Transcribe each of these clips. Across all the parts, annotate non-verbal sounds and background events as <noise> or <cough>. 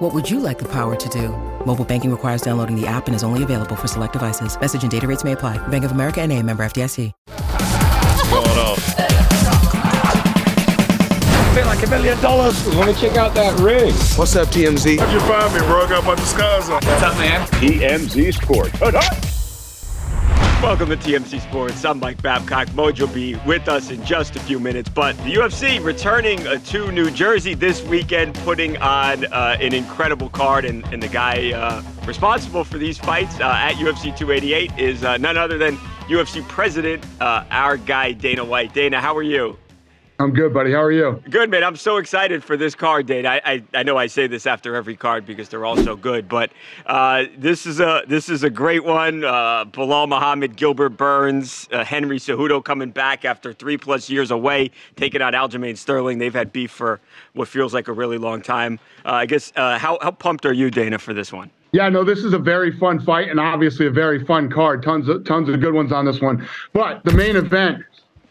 What would you like the power to do? Mobile banking requires downloading the app and is only available for select devices. Message and data rates may apply. Bank of America and a member FDIC. going on? feel like a million dollars. Want to check out that ring? What's up, TMZ? How'd you find me, bro? I got my disguise on. What's up, man? TMZ Sports. Welcome to TMZ Sports. I'm Mike Babcock. Mojo will be with us in just a few minutes. But the UFC returning uh, to New Jersey this weekend, putting on uh, an incredible card. And, and the guy uh, responsible for these fights uh, at UFC 288 is uh, none other than UFC president, uh, our guy, Dana White. Dana, how are you? I'm good, buddy. How are you? Good, man. I'm so excited for this card, Dana. I, I, I know I say this after every card because they're all so good, but uh, this is a this is a great one. Uh, Belal Muhammad, Gilbert Burns, uh, Henry Cejudo coming back after three plus years away, taking out Aljamain Sterling. They've had beef for what feels like a really long time. Uh, I guess uh, how how pumped are you, Dana, for this one? Yeah, no, this is a very fun fight and obviously a very fun card. Tons of tons of good ones on this one. But the main event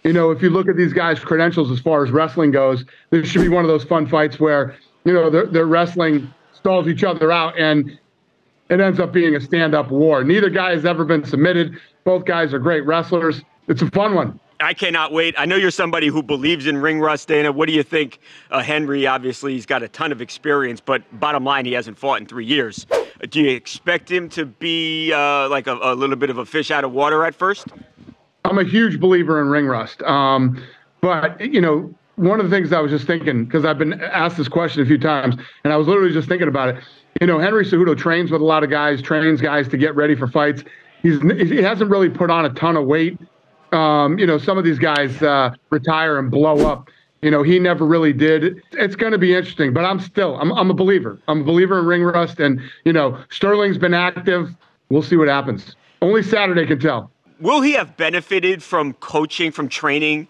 you know, if you look at these guys' credentials as far as wrestling goes, this should be one of those fun fights where, you know, they're wrestling stalls each other out and it ends up being a stand up war. Neither guy has ever been submitted. Both guys are great wrestlers. It's a fun one. I cannot wait. I know you're somebody who believes in ring rust, Dana. What do you think? Uh, Henry, obviously, he's got a ton of experience, but bottom line, he hasn't fought in three years. Do you expect him to be uh, like a, a little bit of a fish out of water at first? I'm a huge believer in ring rust. Um, but you know, one of the things I was just thinking because I've been asked this question a few times, and I was literally just thinking about it. You know, Henry Cejudo trains with a lot of guys, trains guys to get ready for fights. He's he hasn't really put on a ton of weight. Um, you know, some of these guys uh, retire and blow up. You know, he never really did. It's going to be interesting, but I'm still I'm I'm a believer. I'm a believer in ring rust, and you know, Sterling's been active. We'll see what happens. Only Saturday can tell will he have benefited from coaching, from training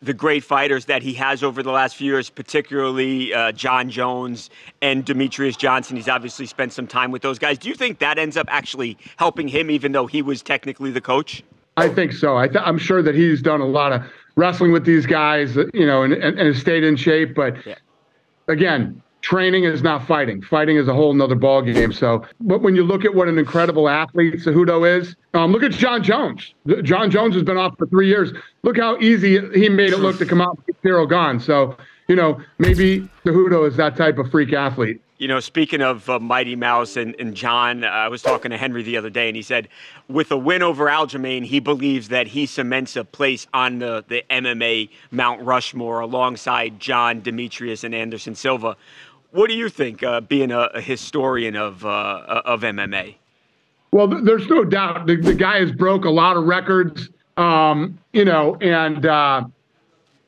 the great fighters that he has over the last few years, particularly uh, Jon Jones and Demetrious Johnson? He's obviously spent some time with those guys. Do you think that ends up actually helping him, even though he was technically the coach? I think so. I am sure that he's done a lot of wrestling with these guys, you know, and, and, and has stayed in shape. But yeah. again, training is not fighting. Fighting is a whole nother ball game. So, but when you look at what an incredible athlete Cejudo is, um, look at Jon Jones. Jon Jones has been off for three years. Look how easy he made it look to come out with zero gone. So, you know, maybe Cejudo is that type of freak athlete. You know, speaking of uh, Mighty Mouse and, and Jon, uh, I was talking to Henry the other day, and he said with a win over Aljamain, he believes that he cements a place on the, the MMA Mount Rushmore alongside Jon, Demetrious, and Anderson Silva. What do you think, uh, being a, a, historian of uh, of MMA? Well, there's no doubt the, the guy has broke a lot of records, um, you know, and uh,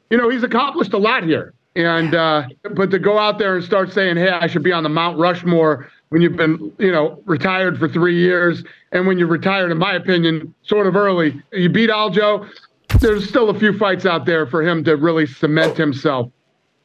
you know he's accomplished a lot here. And uh, but to go out there and start saying, "Hey, I should be on the Mount Rushmore," when you've been, you know, retired for three years, and when you're retired, in my opinion, sort of early, you beat Aljo. There's still a few fights out there for him to really cement himself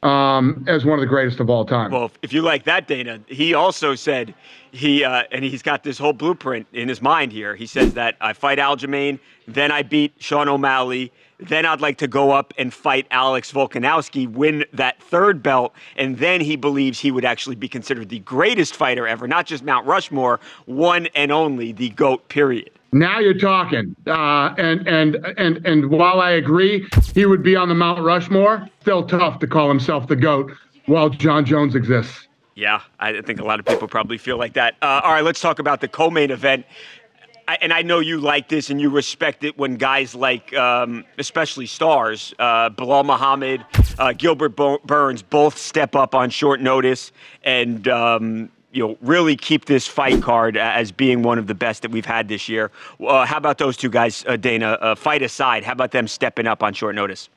um, as one of the greatest of all time. Well, if you like that, Dana, he also said he uh, and he's got this whole blueprint in his mind here. He says that I fight Aljamain, then I beat Sean O'Malley, then I'd like to go up and fight Alex Volkanovski, win that third belt, and then he believes he would actually be considered the greatest fighter ever, not just Mount Rushmore, one and only the GOAT. Period. Now you're talking. Uh, and and and and while I agree he would be on the Mount Rushmore, still tough to call himself the goat while Jon Jones exists. Yeah, I think a lot of people probably feel like that. Uh, all right, let's talk about the co-main event. I, and I know you like this and you respect it when guys like, um, especially stars, uh, Belal Muhammad, uh, Gilbert Burns, both step up on short notice and um, you know, really keep this fight card as being one of the best that we've had this year. Uh, how about those two guys, uh, Dana? Uh, fight aside, how about them stepping up on short notice?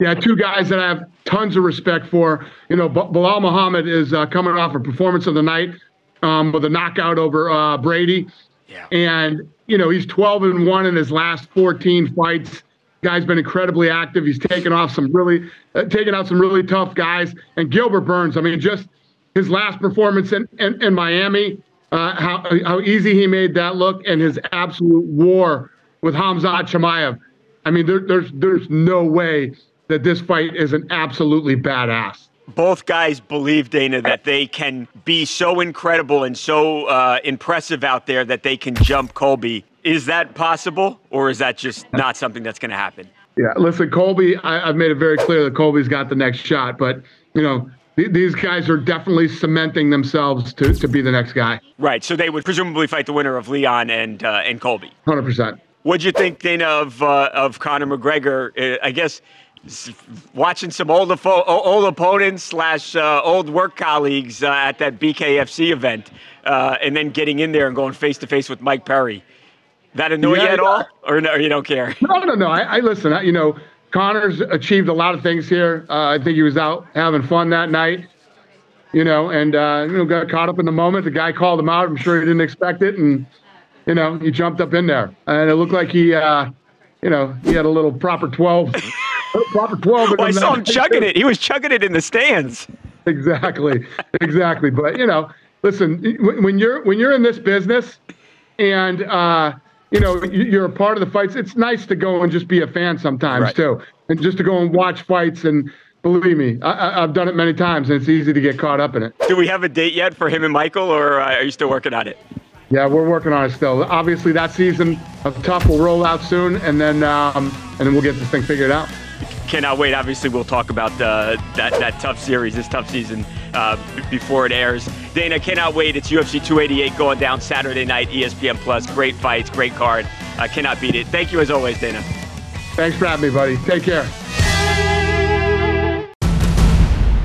Yeah, two guys that I have tons of respect for. You know, B- Belal Muhammad is uh, coming off a performance of the night um, with a knockout over uh, Brady. Yeah. And, you know, he's 12 and 1 in his last 14 fights. Guy's been incredibly active. He's taken off some really, uh, taken out some really tough guys. And Gilbert Burns, I mean, just his last performance in, in, in Miami, uh, how, how easy he made that look, and his absolute war with Khamzat Chimaev. I mean, there, there's there's no way that this fight is an absolutely badass both guys believe Dana that they can be so incredible and so uh, impressive out there that they can jump Colby. Is that possible, or is that just not something that's going to happen? Yeah, listen, Colby. I, have made it very clear that Colby's got the next shot, but you know. Th- these guys are definitely cementing themselves to, to be the next guy. Right. So they would presumably fight the winner of Leon and uh, and Colby. Hundred percent. What'd you think, Dana, of uh, of Conor McGregor? Uh, I guess watching some old old opponents slash uh, old work colleagues uh, at that BKFC event, uh, and then getting in there and going face to face with Mike Perry. That annoy yeah, you at all, or no? You don't care? No, no, no. I, I listen. I, you know, Conor's achieved a lot of things here. Uh, I think he was out having fun that night. You know, and uh, you know, got caught up in the moment. The guy called him out. I'm sure he didn't expect it, and you know, he jumped up in there, and it looked like he, uh, you know, he had a little proper twelve. <laughs> proper 12. Well, I saw him chugging it. He was chugging it in the stands. Exactly, exactly. But you know, listen, when you're when you're in this business, and uh, you know you're a part of the fights, it's nice to go and just be a fan sometimes right. too, and just to go and watch fights and. Believe me, I, have done it many times, and it's easy to get caught up in it. Do we have a date yet for him and Michael, or uh, are you still working on it? Yeah, we're working on it still. Obviously, that season of TUF will roll out soon, and then um, and then we'll get this thing figured out cannot wait. Obviously, we'll talk about uh, that that TUF series, this TUF season, uh, before it airs. Dana, cannot wait. It's UFC 288 going down Saturday night, ESPN Plus. Great fights, great card. I uh, cannot beat it. Thank you as always, Dana. Thanks for having me, buddy. Take care.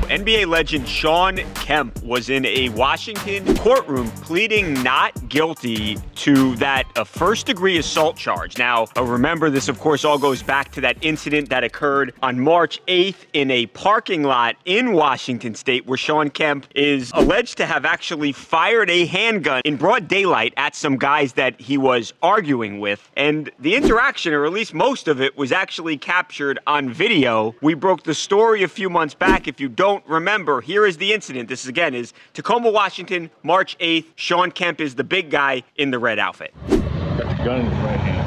NBA legend Shawn Kemp was in a Washington courtroom pleading not guilty to that a first degree assault charge. Now, uh, remember, this of course all goes back to that incident that occurred on March 8th in a parking lot in Washington state where Shawn Kemp is alleged to have actually fired a handgun in broad daylight at some guys that he was arguing with. And the interaction, or at least most of it, was actually captured on video. We broke the story a few months back. If you don't remember, here is the incident. This again is Tacoma, Washington, March 8th. Shawn Kemp is the big guy in the red outfit. Got the gun in his right hand.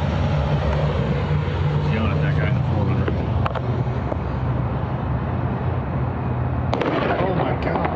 He's yelling at that guy in the 400. Oh my God.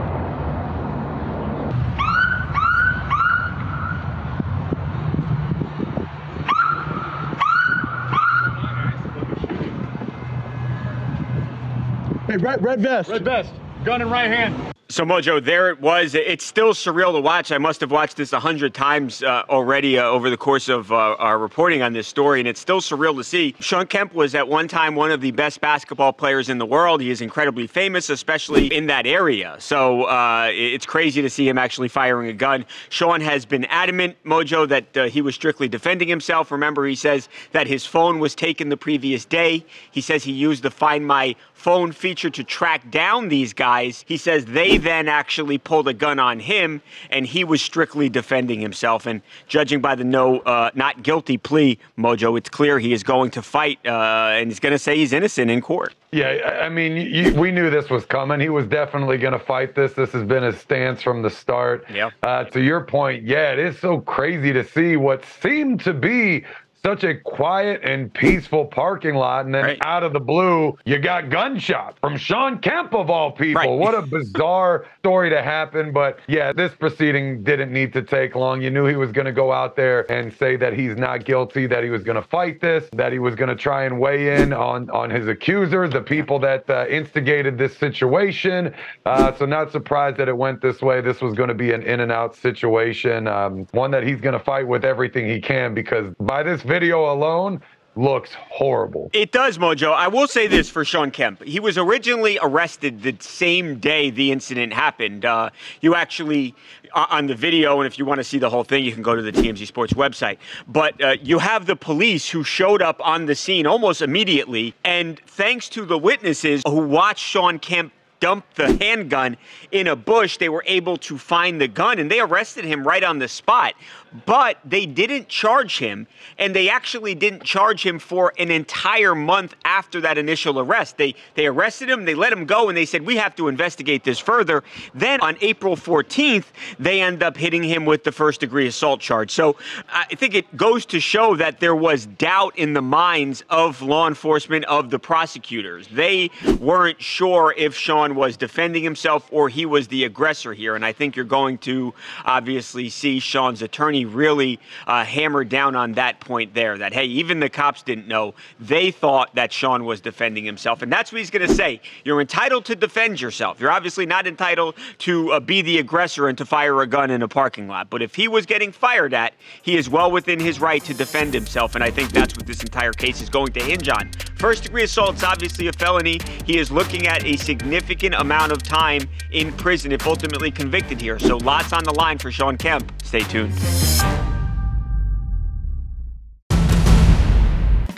Hey, red, red vest. Red vest. Gun in right hand. So Mojo, there it was. It's still surreal to watch. I must have watched this a hundred times uh, already uh, over the course of uh, our reporting on this story, and it's still surreal to see. Shawn Kemp was at one time one of the best basketball players in the world. He is incredibly famous, especially in that area. So uh, it's crazy to see him actually firing a gun. Shawn has been adamant, Mojo, that uh, he was strictly defending himself. Remember, he says that his phone was taken the previous day. He says he used the Find My phone feature to track down these guys. He says they then actually pulled a gun on him, and he was strictly defending himself. And judging by the no, uh, not guilty plea, Mojo, it's clear he is going to fight, uh, and he's going to say he's innocent in court. Yeah, I mean, you, we knew this was coming. He was definitely going to fight this. This has been his stance from the start. Yeah. Uh, to your point, yeah, it is so crazy to see what seemed to be such a quiet and peaceful parking lot, and then right. out of the blue, you got gunshot from Shawn Kemp of all people. Right. What a bizarre story to happen. But yeah, this proceeding didn't need to take long. You knew he was going to go out there and say that he's not guilty, that he was going to fight this, that he was going to try and weigh in on on his accusers, the people that uh, instigated this situation. Uh, so not surprised that it went this way. This was going to be an in and out situation, um, one that he's going to fight with everything he can because by this video alone looks horrible. It does, Mojo. I will say this for Shawn Kemp. He was originally arrested the same day the incident happened. Uh, you actually, uh, on the video, and if you want to see the whole thing, you can go to the TMZ Sports website. But uh, you have the police who showed up on the scene almost immediately. And thanks to the witnesses who watched Shawn Kemp dumped the handgun in a bush, they were able to find the gun and they arrested him right on the spot. But they didn't charge him, and they actually didn't charge him for an entire month after that initial arrest. They they arrested him, they let him go, and they said we have to investigate this further. Then on April 14th, they end up hitting him with the first degree assault charge. So I think it goes to show that there was doubt in the minds of law enforcement of the prosecutors. They weren't sure if Shawn was defending himself or he was the aggressor here, and I think you're going to obviously see Shawn's attorney really uh, hammer down on that point there. That hey, even the cops didn't know. They thought that Shawn was defending himself, and that's what he's going to say. You're entitled to defend yourself. You're obviously not entitled to uh, be the aggressor and to fire a gun in a parking lot. But if he was getting fired at, he is well within his right to defend himself, and I think that's what this entire case is going to hinge on. First degree assault is obviously a felony. He is looking at a significant amount of time in prison if ultimately convicted here. So lots on the line for Shawn Kemp. Stay tuned.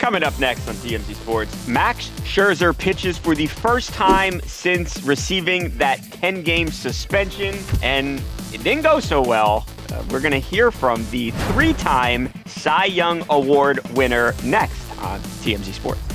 Coming up next on TMZ Sports, Max Scherzer pitches for the first time since receiving that 10 game suspension, and it didn't go so well. Uh, we're going to hear from the three time Cy Young Award winner next on TMZ Sports.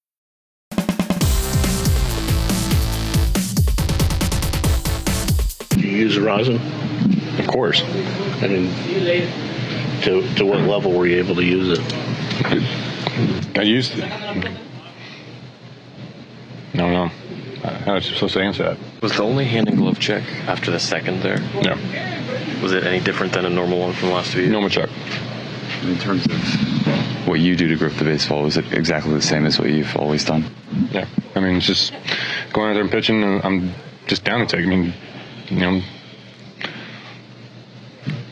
Do you use rosin? Of course. I mean, to, to what level were you able to use it? I used it. No, no. How was supposed to answer that? Was the only hand and glove check after the second there? No. Was it any different than a normal one from last week? Normal check. In terms of what you do to grip the baseball, is it exactly the same as what you've always done? Yeah. I mean, it's just going out there and pitching, and I'm just down to take. I mean, you know,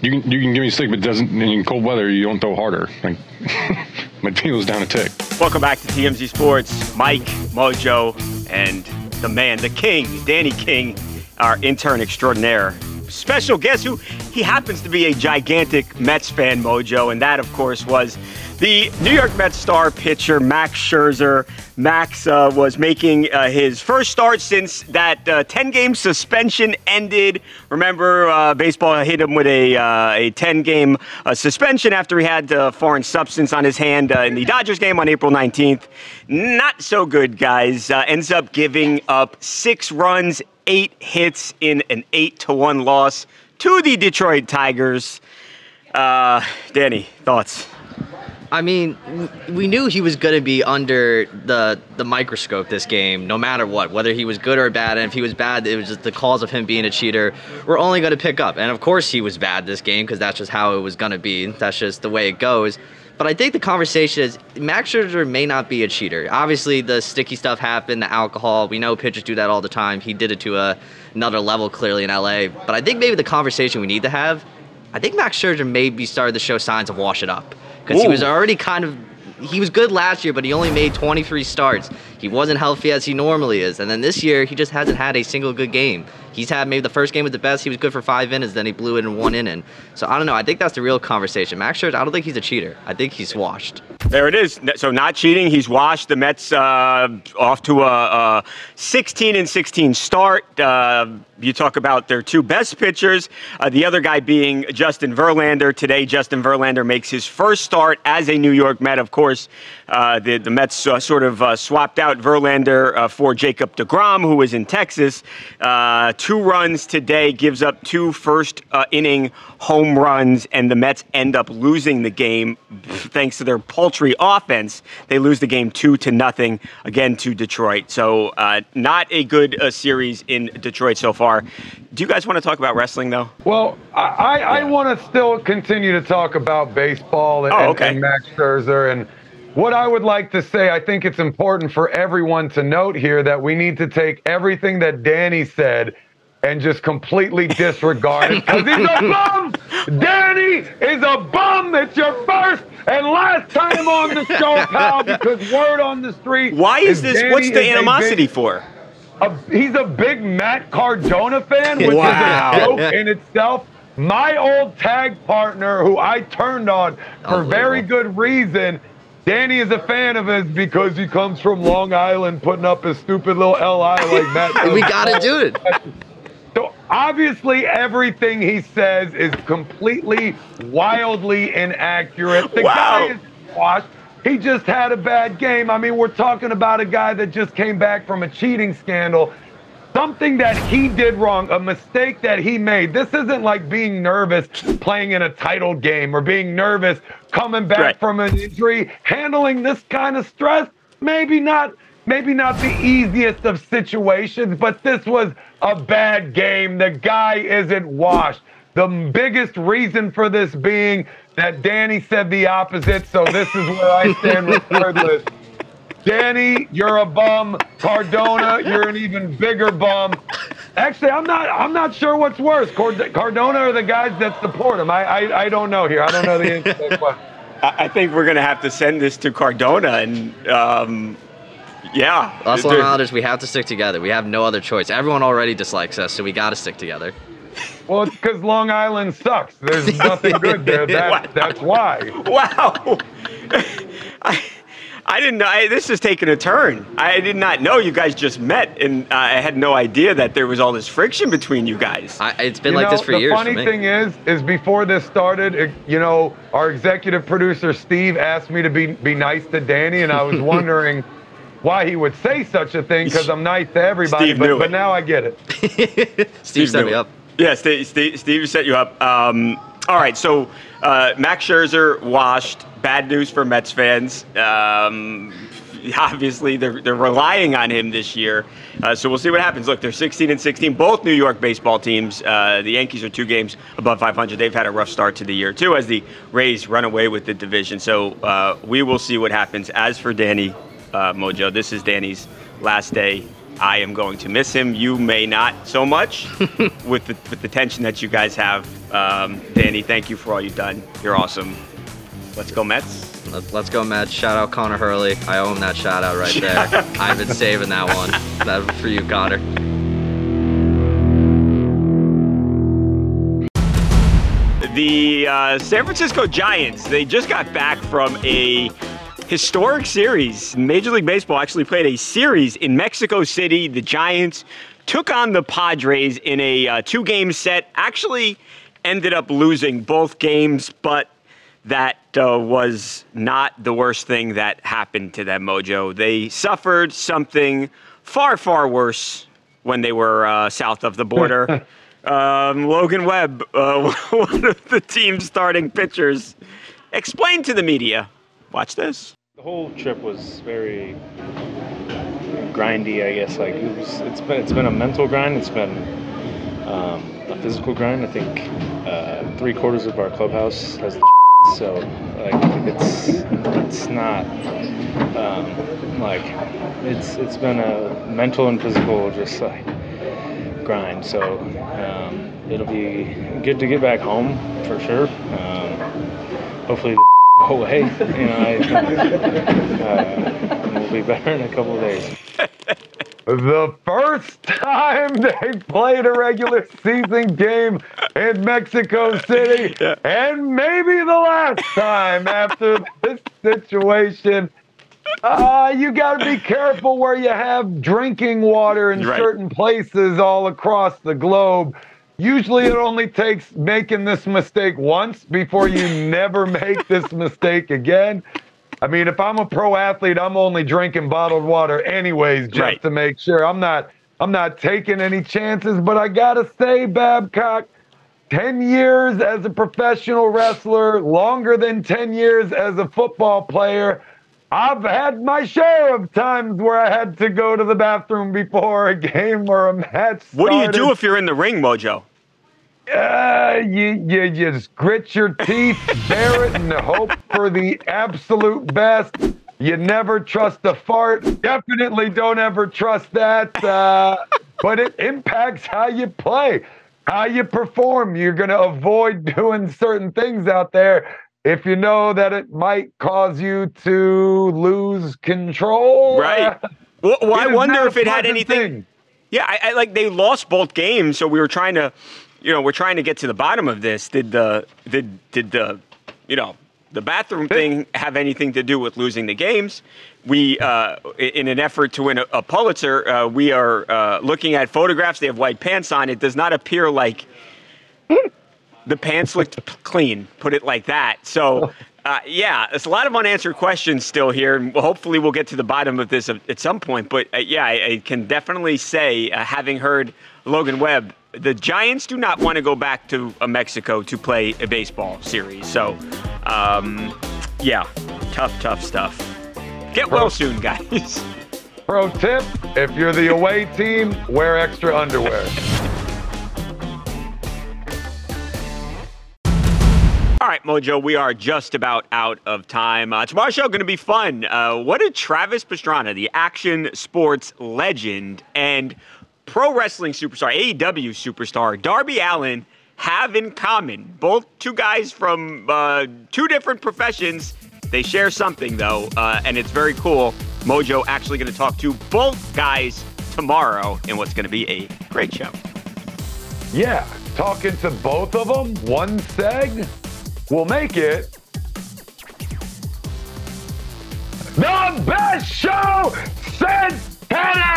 you can you can give me stick, but doesn't in cold weather you don't throw harder. Like <laughs> my feel's down a tick. Welcome back to TMZ Sports. Mike Mojo and the man, the king, Danny King, our intern extraordinaire. Special guest who he happens to be a gigantic Mets fan, Mojo, and that, of course, was the New York Mets star pitcher Max Scherzer. Max uh, was making uh, his first start since that 10 uh, game suspension ended. Remember, uh, baseball hit him with a, uh, a 10 game suspension after he had a foreign substance on his hand in the Dodgers game on April 19th. Not so good, guys. ends up giving up six runs, eight hits in an 8 to 1 loss to the Detroit Tigers. Danny, thoughts? I mean, we knew he was going to be under the the microscope this game, no matter what, whether he was good or bad. And if he was bad, it was just the cause of him being a cheater. We're only going to pick up, and of course he was bad this game because that's just how it was going to be. That's just the way it goes. But I think the conversation is Max Scherzer may not be a cheater. Obviously, the sticky stuff happened, the alcohol. We know pitchers do that all the time. He did it to a, another level clearly in LA. But I think maybe the conversation we need to have, I think Max Scherzer maybe started to show signs of wash it up because he was already kind of he was good last year, but he only made 23 starts. He wasn't healthy as he normally is. And then this year, he just hasn't had a single good game. He's had maybe the first game was the best. He was good for five innings, then he blew it in one inning. So I don't know. I think that's the real conversation. Max Scherzer, I don't think he's a cheater. I think he's washed. There it is. So not cheating. He's washed. The Mets uh, off to a, a, 16 and 16 start. Uh, you talk about their two best pitchers. Uh, the other guy being Justin Verlander. Today, Justin Verlander makes his first start as a New York Met. Of course, uh, the, the Mets uh, sort of uh, swapped out Verlander uh, for Jacob DeGrom, who was in Texas. Uh, two runs today gives up two first uh, inning home runs, and the Mets end up losing the game thanks to their paltry offense. They lose the game two to nothing again to Detroit. So not a good series in Detroit so far. Do you guys want to talk about wrestling though? Well, I, I, yeah. I want to still continue to talk about baseball and, oh, okay. and, and Max Scherzer and what I would like to say, I think it's important for everyone to note here that we need to take everything that Danny said and just completely disregard it because he's a <laughs> bum. Danny is a bum. It's your first and last time on the show, pal, because word on the street. Why is this? Danny What's the animosity big- for? a, he's a big Matt Cardona fan, which Wow. is a joke in itself. My old tag partner, who I turned on for very good reason, Danny is a fan of his because he comes from Long Island, putting up his stupid little LI like that. <laughs> we gotta do it. So obviously, everything he says is completely, wildly inaccurate. The Wow. guy is washed. He just had a bad game. I mean, we're talking about a guy that just came back from a cheating scandal. Something that he did wrong, a mistake that he made. This isn't like being nervous playing in a title game or being nervous coming back Right. from an injury, handling this kind of stress. Maybe not maybe not the easiest of situations, but this was a bad game. The guy isn't washed. The biggest reason for this being that Danny said the opposite, so this is where I stand with <laughs> regardless. Danny, you're a bum. Cardona, you're an even bigger bum. Actually, I'm not. I'm not sure what's worse, Card- Cardona or the guys that support him. I, I, I don't know here. I don't know the answer to that question. <laughs> I I think we're gonna have to send this to Cardona, and um, yeah, Us Long there- Islanders, we have to stick together. We have no other choice. Everyone already dislikes us, so we got to stick together. Well, it's because Long Island sucks. There's nothing good there. <laughs> That, that's why. Wow. <laughs> I, I didn't know. I, this is taking a turn. I did not know you guys just met, and uh, I had no idea that there was all this friction between you guys. I, it's been You like know, this for the years. funny for me. thing is, is before this started, it- you know, our executive producer Steve asked me to be be nice to Danny, and I was <laughs> wondering why he would say such a thing because I'm nice to everybody. Steve but, knew but it. now I get it. <laughs> Steve set me up. Yeah, Steve, Steve, Steve set you up. Um, all right, so uh, Max Scherzer washed. Bad news for Mets fans. Um, <laughs> obviously, they're, they're relying on him this year. Uh, so we'll see what happens. Look, they're 16 and 16. Both New York baseball teams. Uh, the Yankees are two games above 500. They've had a rough start to the year, too, as the Rays run away with the division. So uh, we will see what happens. As for Danny uh, Mojo, this is Danny's last day. I am going to miss him. You may not so much <laughs> with the with the tension that you guys have. Um, Danny, thank you for all you've done. You're awesome. Let's go Mets. Let's, let's go, Mets. Shout out Connor Hurley. I owe him that shout out right there. <laughs> I've been saving that one. That for you, Connor. The uh, San Francisco Giants, they just got back from a historic series. Major League Baseball actually played a series in Mexico City. The Giants took on the Padres in a uh, two game set. Actually, ended up losing both games, but that uh, was not the worst thing that happened to them, Mojo. They suffered something far, far worse when they were uh, south of the border. <laughs> um, Logan Webb, uh, <laughs> one of the team's starting pitchers, explained to the media. Watch this. The whole trip was very grindy, I guess. Like it was, it's been it's been a mental grind. It's been um, a physical grind. I think uh, three quarters of our clubhouse has the <laughs> so like it's it's not um, like it's it's been a mental and physical just like grind. So um, it'll be good to get back home for sure. Um, hopefully. The away, you know, I, uh, we'll be better in a couple of days. The first time they played a regular season game in Mexico City, and maybe the last time after this situation. Uh, you got to be careful where you have drinking water in Right. certain places all across the globe. Usually it only takes making this mistake once before you <laughs> never make this mistake again. I mean, if I'm a pro athlete, I'm only drinking bottled water anyways, just Right. to make sure. I'm not I'm not taking any chances, but I gotta say, Babcock, 10 years as a professional wrestler, longer than 10 years as a football player. I've had my share of times where I had to go to the bathroom before a <laughs> game or a match. What do you do if you're in the ring, Mojo? Uh, you, you, just grit your teeth, bear it, and hope for the absolute best. You never trust the fart. Definitely don't ever trust that. Uh, but it impacts how you play, how you perform. You're going to avoid doing certain things out there if you know that it might cause you to lose control. Right. well, well I wonder if it had anything. Thing. Yeah, I, I, like they lost both games, so we were trying to, you know, we're trying to get to the bottom of this. Did the did did the, you know, the bathroom thing have anything to do with losing the games? We, uh, in an effort to win a, a Pulitzer, uh, we are uh, looking at photographs. They have white pants on. It does not appear like the pants looked clean. Put it like that. So. Uh, yeah, there's a lot of unanswered questions still here, and hopefully we'll get to the bottom of this at some point. But uh, yeah, I, I, can definitely say, uh, having heard Logan Webb, the Giants do not want to go back to uh, Mexico to play a baseball series. So, um, yeah, tough, tough stuff. Get well soon, guys. <laughs> Pro tip: If you're the away team, wear extra underwear. All right, Mojo, we are just about out of time. Uh, tomorrow's show going to be fun. Uh, what did Travis Pastrana, the action sports legend and pro wrestling superstar, AEW superstar, Darby Allin have in common? Both two guys from uh, two different professions. They share something, though, uh, and it's very cool. Mojo actually going to talk to both guys tomorrow in what's going to be a great show. Yeah, talking to both of them, one seg will make it the best show Pérez!